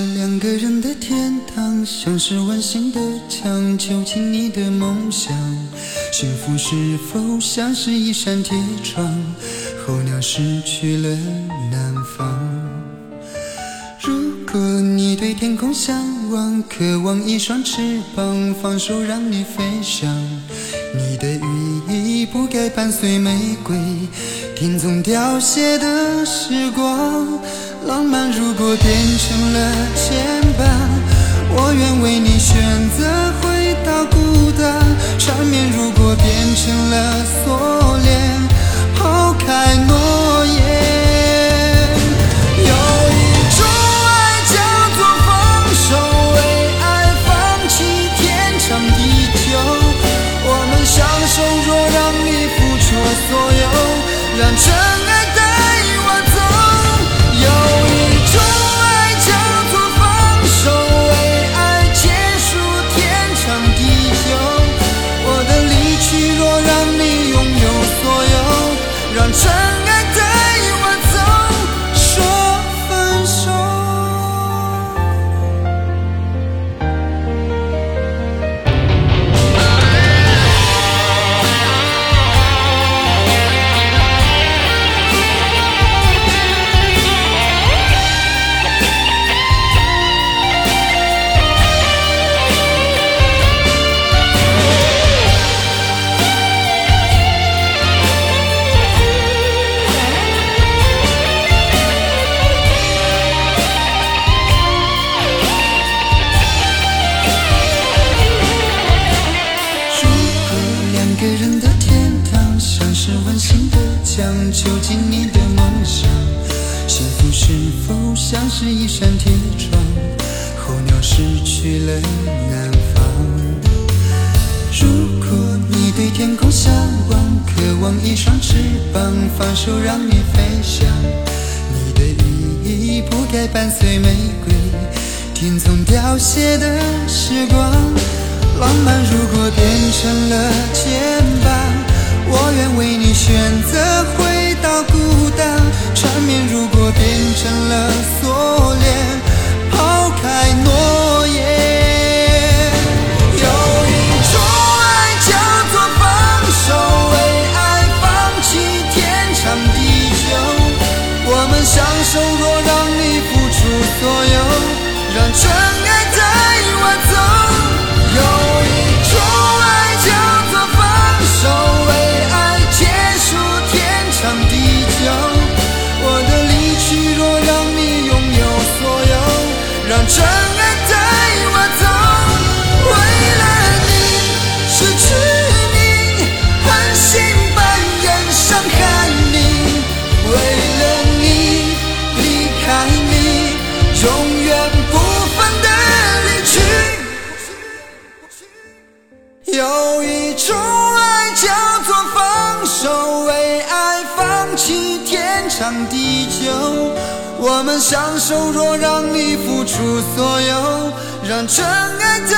两个人的天堂像是温馨的墙，囚禁你的梦想，幸福是否像是一扇铁窗？候鸟失去了南方。如果你对天空向往，渴望一双翅膀，放手让你飞翔。你的羽翼不该伴随玫瑰，听从凋谢的时光。浪漫如果变成了牵绊，我愿为你选们相守，若让你付出所有，让真囚禁你的梦想，幸福是否像是一扇铁窗？候鸟失去了南方。如果你对天空向往，渴望一双翅膀，放手让你飞翔。你的羽翼不该伴随玫瑰，听从凋谢的时光。浪漫如果变成了牵绊，我愿为你选择回成了真爱带我走。为了你，失去你，狠心扮演伤害你。为了你，离开你，永远不分的离去。有一种爱叫做放手，为爱放弃天长地久。我们相守，若让你付出所有，让真爱带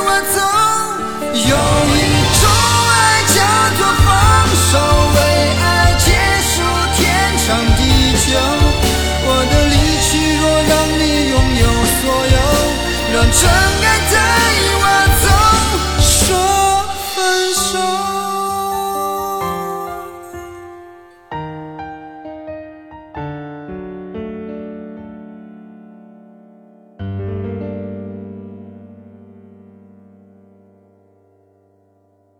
我走。有一种爱叫做放手，为爱结束天长地久。我的离去，若让你拥有所有，让真爱带。